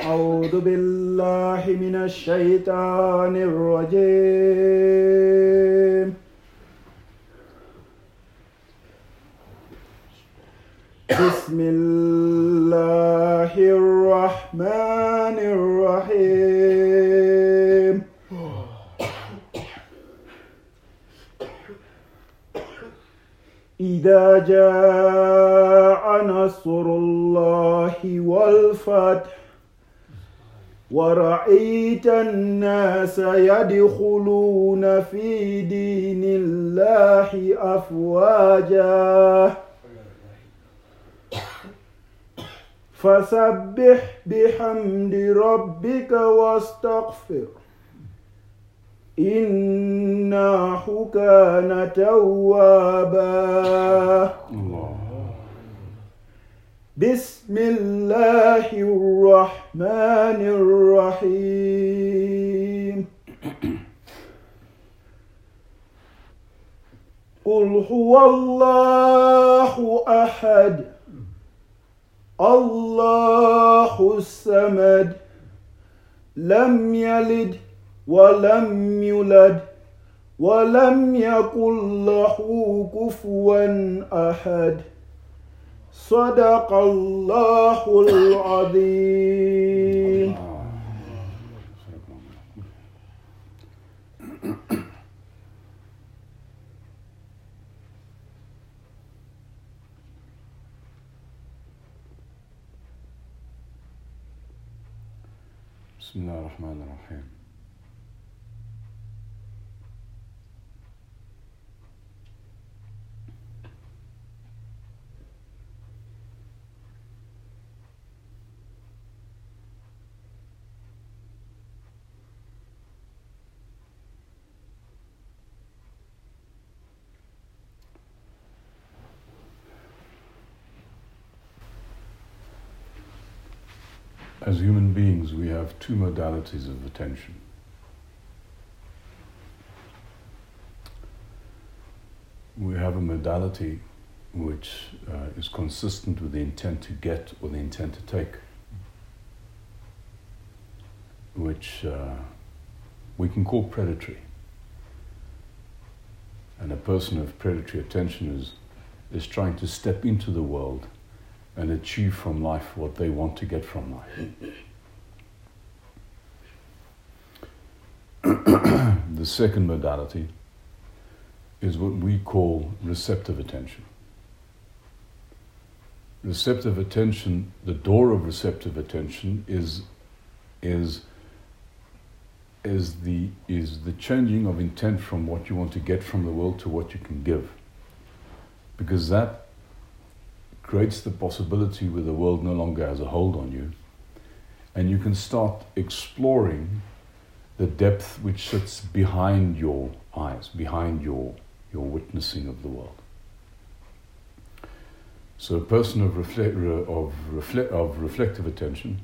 أعوذ بالله من الشيطان الرجيم. بسم الله الرحمن الرحيم. إذا جاء نصر الله والفتح ورأيت الناس يدخلون في دين الله أفواجا. فسبح بحمد ربك واستغفر. إنه كان توابا. بسم الله الرحمن الرحيم. قل هو الله أحد. الله الصمد. لم يلد ولم يولد ولم يكن له كفوا أحد. صدق الله العظيم. بسم الله الرحمن الرحيم. As human beings, we have two modalities of attention. We have a modality which uh, is consistent with the intent to get or the intent to take, which uh, we can call predatory. And a person of predatory attention is, is trying to step into the world and achieve from life what they want to get from life. the second modality is what we call receptive attention. Receptive attention, the door of receptive attention is, is, is, the, is the changing of intent from what you want to get from the world to what you can give. Because that creates the possibility where the world no longer has a hold on you, and you can start exploring the depth which sits behind your eyes, behind your, your witnessing of the world. So, a person of, reflect, of, reflect, of reflective attention,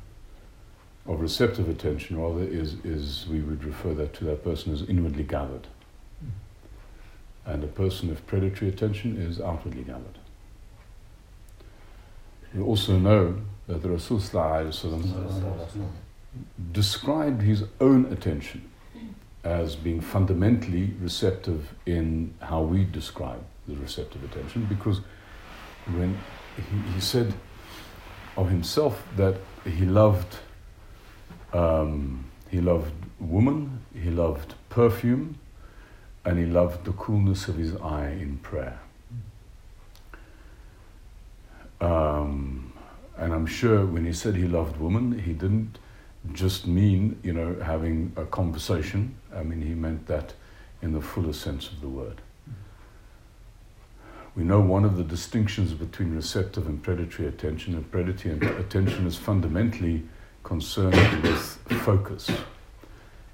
of receptive attention, rather, is, is we would refer that to that person as inwardly gathered. Mm. And a person of predatory attention is outwardly gathered. We also know that the Rasul described his own attention as being fundamentally receptive in how we describe the receptive attention because when he, he said of himself that he loved um, he loved woman, he loved perfume, and he loved the coolness of his eye in prayer. Um, and I'm sure when he said he loved women, he didn't just mean, you know, having a conversation. I mean, he meant that in the fullest sense of the word. We know one of the distinctions between receptive and predatory attention, and predatory attention is fundamentally concerned with focus.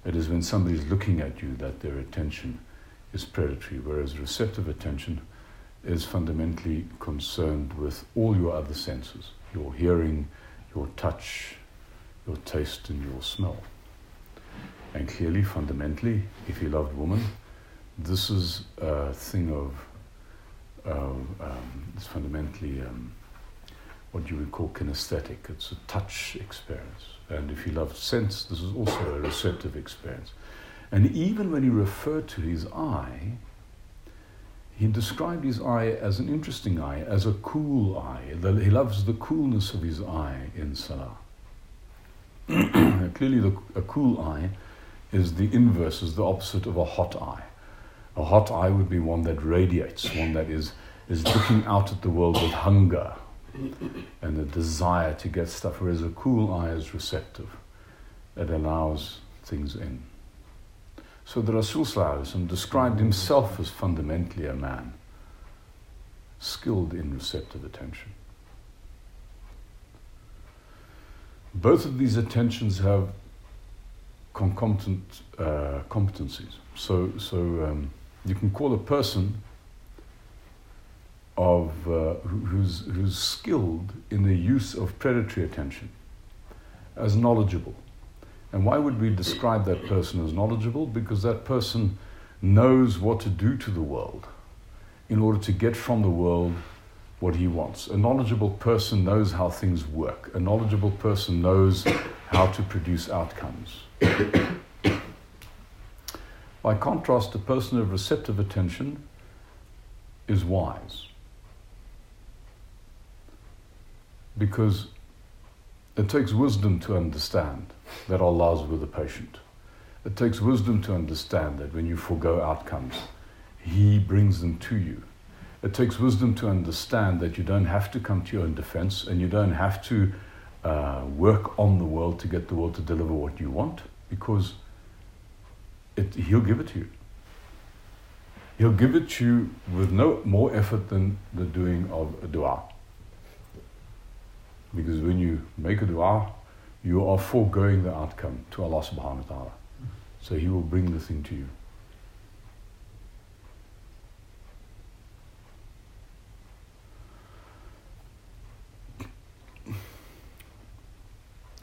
It is when somebody is looking at you that their attention is predatory, whereas receptive attention is fundamentally concerned with all your other senses your hearing, your touch, your taste, and your smell. And clearly, fundamentally, if you loved woman, this is a thing of, uh, um, it's fundamentally um, what you would call kinesthetic. It's a touch experience, And if he loved sense, this is also a receptive experience. And even when he referred to his eye, he described his eye as an interesting eye, as a cool eye. He loves the coolness of his eye in Salah. Clearly, the, a cool eye is the inverse, is the opposite of a hot eye. A hot eye would be one that radiates, one that is, is looking out at the world with hunger and a desire to get stuff, whereas a cool eye is receptive. It allows things in. So the Rasul described himself as fundamentally a man, skilled in receptive attention. Both of these attentions have concomitant uh, competencies. So, so um, you can call a person of uh, who's, who's skilled in the use of predatory attention as knowledgeable. And why would we describe that person as knowledgeable? Because that person knows what to do to the world in order to get from the world what he wants. A knowledgeable person knows how things work. A knowledgeable person knows how to produce outcomes. By contrast, a person of receptive attention is wise. Because it takes wisdom to understand that Allah is with the patient. It takes wisdom to understand that when you forego outcomes, He brings them to you. It takes wisdom to understand that you don't have to come to your own defense and you don't have to uh, work on the world to get the world to deliver what you want because it, He'll give it to you. He'll give it to you with no more effort than the doing of a dua. Because when you make a dua, you are foregoing the outcome to Allah subhanahu wa ta'ala. So He will bring the thing to you.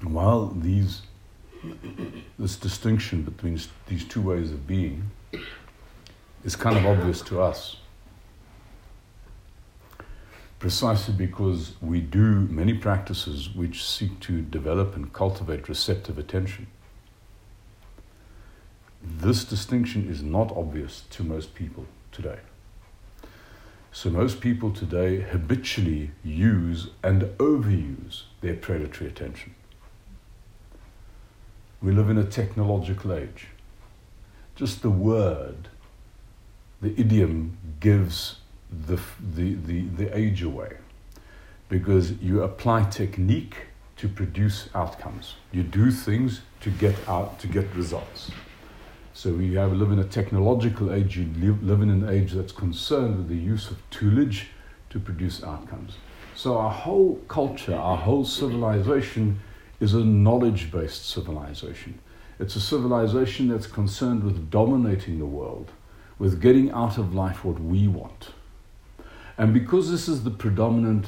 While these, this distinction between these two ways of being is kind of obvious to us, precisely because we do many practices which seek to develop and cultivate receptive attention. This distinction is not obvious to most people today. So, most people today habitually use and overuse their predatory attention. We live in a technological age. Just the word, the idiom gives the, the, the, the age away because you apply technique to produce outcomes. You do things to get out to get results. So we have live in a technological age. You live, live in an age that's concerned with the use of toolage to produce outcomes. So our whole culture, our whole civilization, is a knowledge-based civilization. It's a civilization that's concerned with dominating the world, with getting out of life what we want. And because this is the predominant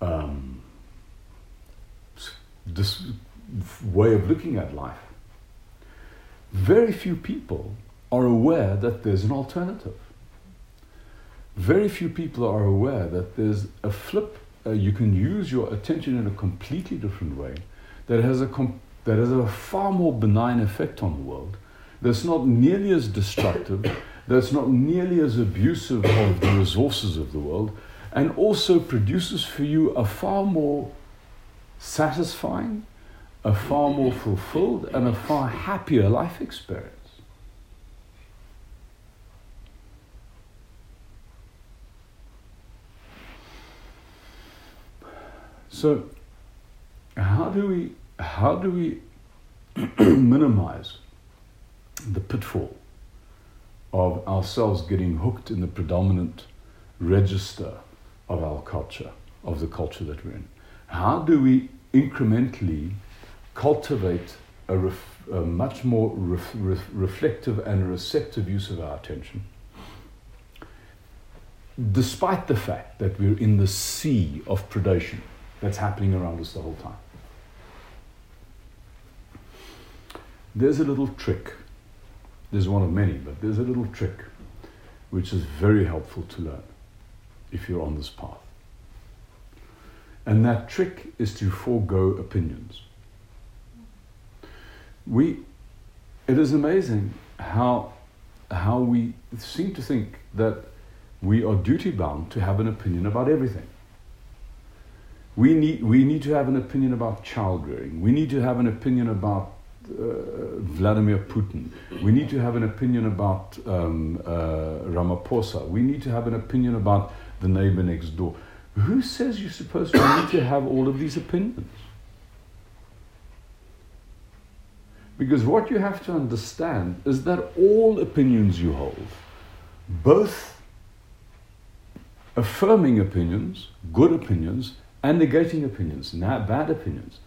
um, this way of looking at life, very few people are aware that there's an alternative. Very few people are aware that there's a flip. Uh, you can use your attention in a completely different way that has a com- that has a far more benign effect on the world. That's not nearly as destructive that's not nearly as abusive of the resources of the world, and also produces for you a far more satisfying, a far more fulfilled, and a far happier life experience. So, how do we how do we minimize the pitfall of ourselves getting hooked in the predominant register of our culture, of the culture that we're in. How do we incrementally cultivate a, ref, a much more ref, ref, reflective and receptive use of our attention? Despite the fact that we're in the sea of predation that's happening around us the whole time. There's a little trick there's one of many, but there's a little trick which is very helpful to learn if you're on this path. And that trick is to forego opinions. we, it is amazing how, how we seem to think that we are duty bound to have an opinion about everything. We need, we need to have an opinion about child rearing. We need to have an opinion about Vladimir Putin. We need to have an opinion about um, uh, Ramaphosa. We need to have an opinion about the neighbor next door. Who says you're supposed to need to have all of these opinions? Because what you have to understand is that all opinions you hold, both affirming opinions, good opinions, and negating opinions, bad opinions,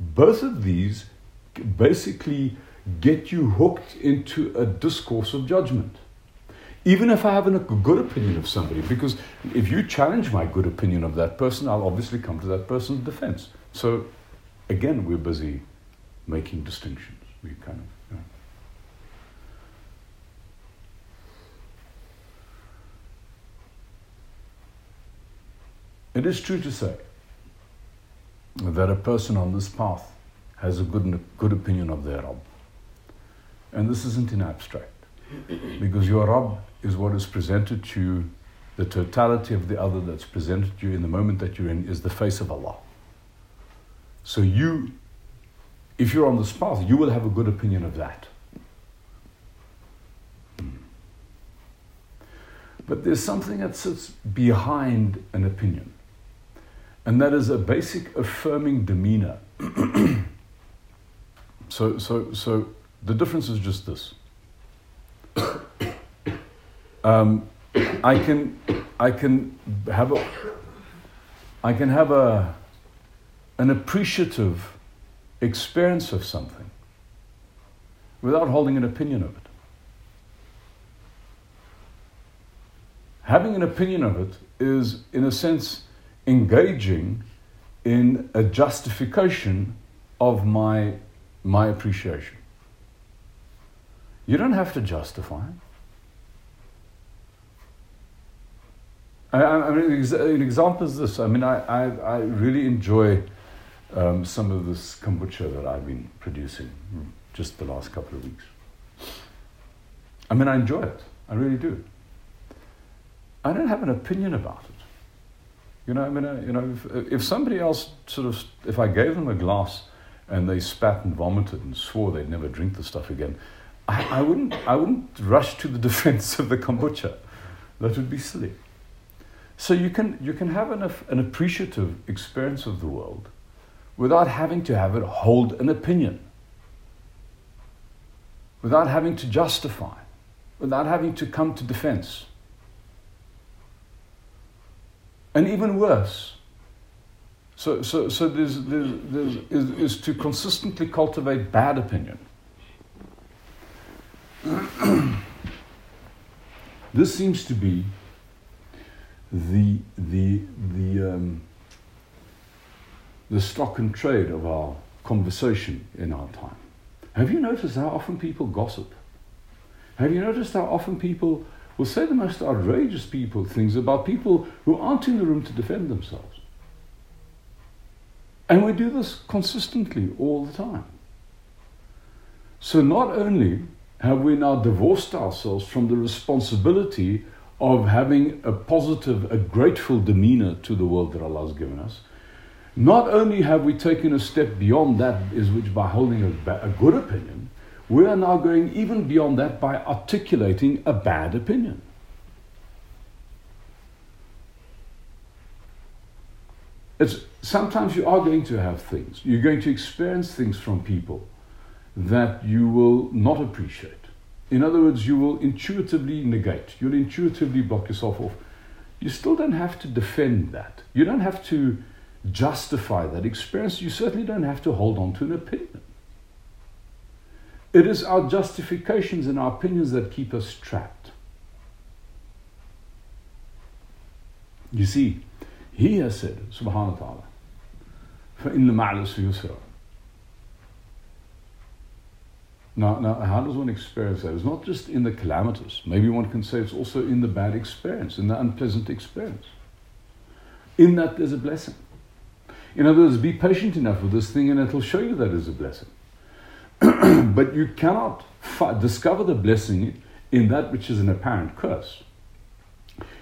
both of these basically get you hooked into a discourse of judgment. Even if I have a good opinion of somebody, because if you challenge my good opinion of that person, I'll obviously come to that person's defense. So, again, we're busy making distinctions. We kind of. You know. It is true to say that a person on this path has a good, good opinion of their Rabb. And this isn't in abstract, because your Rabb is what is presented to you, the totality of the other that's presented to you in the moment that you're in is the face of Allah. So you, if you're on this path, you will have a good opinion of that. Hmm. But there's something that sits behind an opinion, and that is a basic affirming demeanor. So, so, so the difference is just this. Um, I can, I can have a, I can have a, an appreciative experience of something without holding an opinion of it. Having an opinion of it is, in a sense, engaging in a justification of my my appreciation. You don't have to justify. I, I mean, an example is this. I mean, I, I, I really enjoy um, some of this kombucha that I've been producing just the last couple of weeks. I mean, I enjoy it. I really do. I don't have an opinion about it. You know, I mean, I, you know, if, if somebody else sort of, if I gave them a glass and they spat and vomited and swore they'd never drink the stuff again, I, I, wouldn't, I wouldn't rush to the defense of the kombucha. That would be silly. So you can, you can have an, an appreciative experience of the world without having to have it hold an opinion, without having to justify, without having to come to defense. And even worse, so, so, so there's, there's, there's, is, is to consistently cultivate bad opinion. this seems to be the, the, the, um, the stock and trade of our conversation in our time. Have you noticed how often people gossip? Have you noticed how often people will say the most outrageous people things about people who aren't in the room to defend themselves? And we do this consistently all the time. So not only have we now divorced ourselves from the responsibility of having a positive, a grateful demeanor to the world that Allah has given us, not only have we taken a step beyond that, is which by holding a, a good opinion, we are now going even beyond that by articulating a bad opinion. It's, sometimes you are going to have things, you're going to experience things from people that you will not appreciate. In other words, you will intuitively negate, you'll intuitively block yourself off. You still don't have to defend that. You don't have to justify that experience. You certainly don't have to hold on to an opinion. It is our justifications and our opinions that keep us trapped. You see, he has said, subhanahu wa ta'ala, فَإِنَّ مَعْ يُسْرًا Now, now, how does one experience that? It's not just in the calamitous. Maybe one can say it's also in the bad experience, in the unpleasant experience. In that there's a blessing. In other words, be patient enough with this thing and it'll show you that is a blessing. but you cannot fi- discover the blessing in that which is an apparent curse.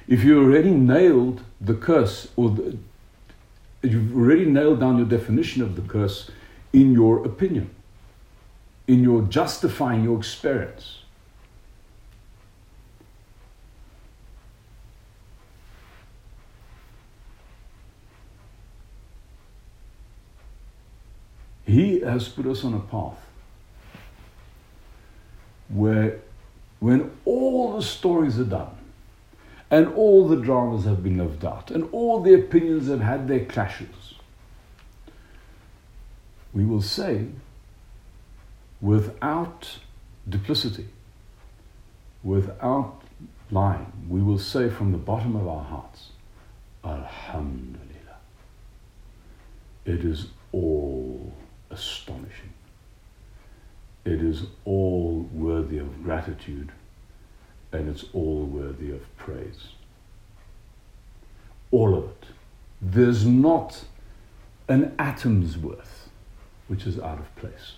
If you already nailed the curse, or the, you've already nailed down your definition of the curse in your opinion, in your justifying your experience. He has put us on a path where, when all the stories are done, and all the dramas have been lived out, and all the opinions have had their clashes, we will say, without duplicity, without lying, we will say from the bottom of our hearts, Alhamdulillah. It is all astonishing. It is all worthy of gratitude and it's all worthy of praise. All of it. There's not an atom's worth which is out of place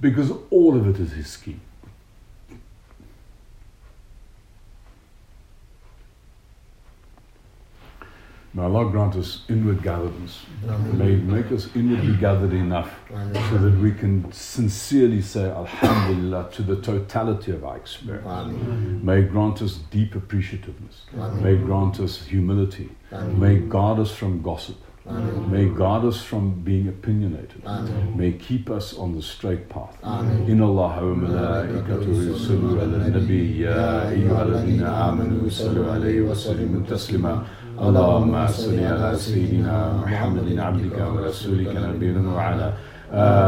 because all of it is His scheme. May Allah grant us inward gatheredness. May make us inwardly gathered enough so that we can sincerely say Alhamdulillah to the totality of our experience. May grant us deep appreciativeness. May grant us humility. May guard us from gossip. May guard us from being opinionated. May keep us on the straight path. In Allah wa malaikatu yusallu ala nabi ya ayyuhalladhina amanu sallu alayhi wa sallimu taslima. اللهم صل على سيدنا محمد عبدك ورسولك نبينا وعلى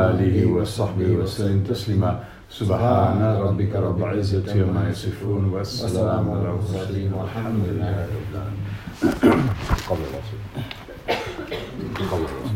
آله وصحبه وسلم تسليما سبحان ربك رب العزة عما يصفون والسلام على المرسلين والحمد لله رب العالمين kommt.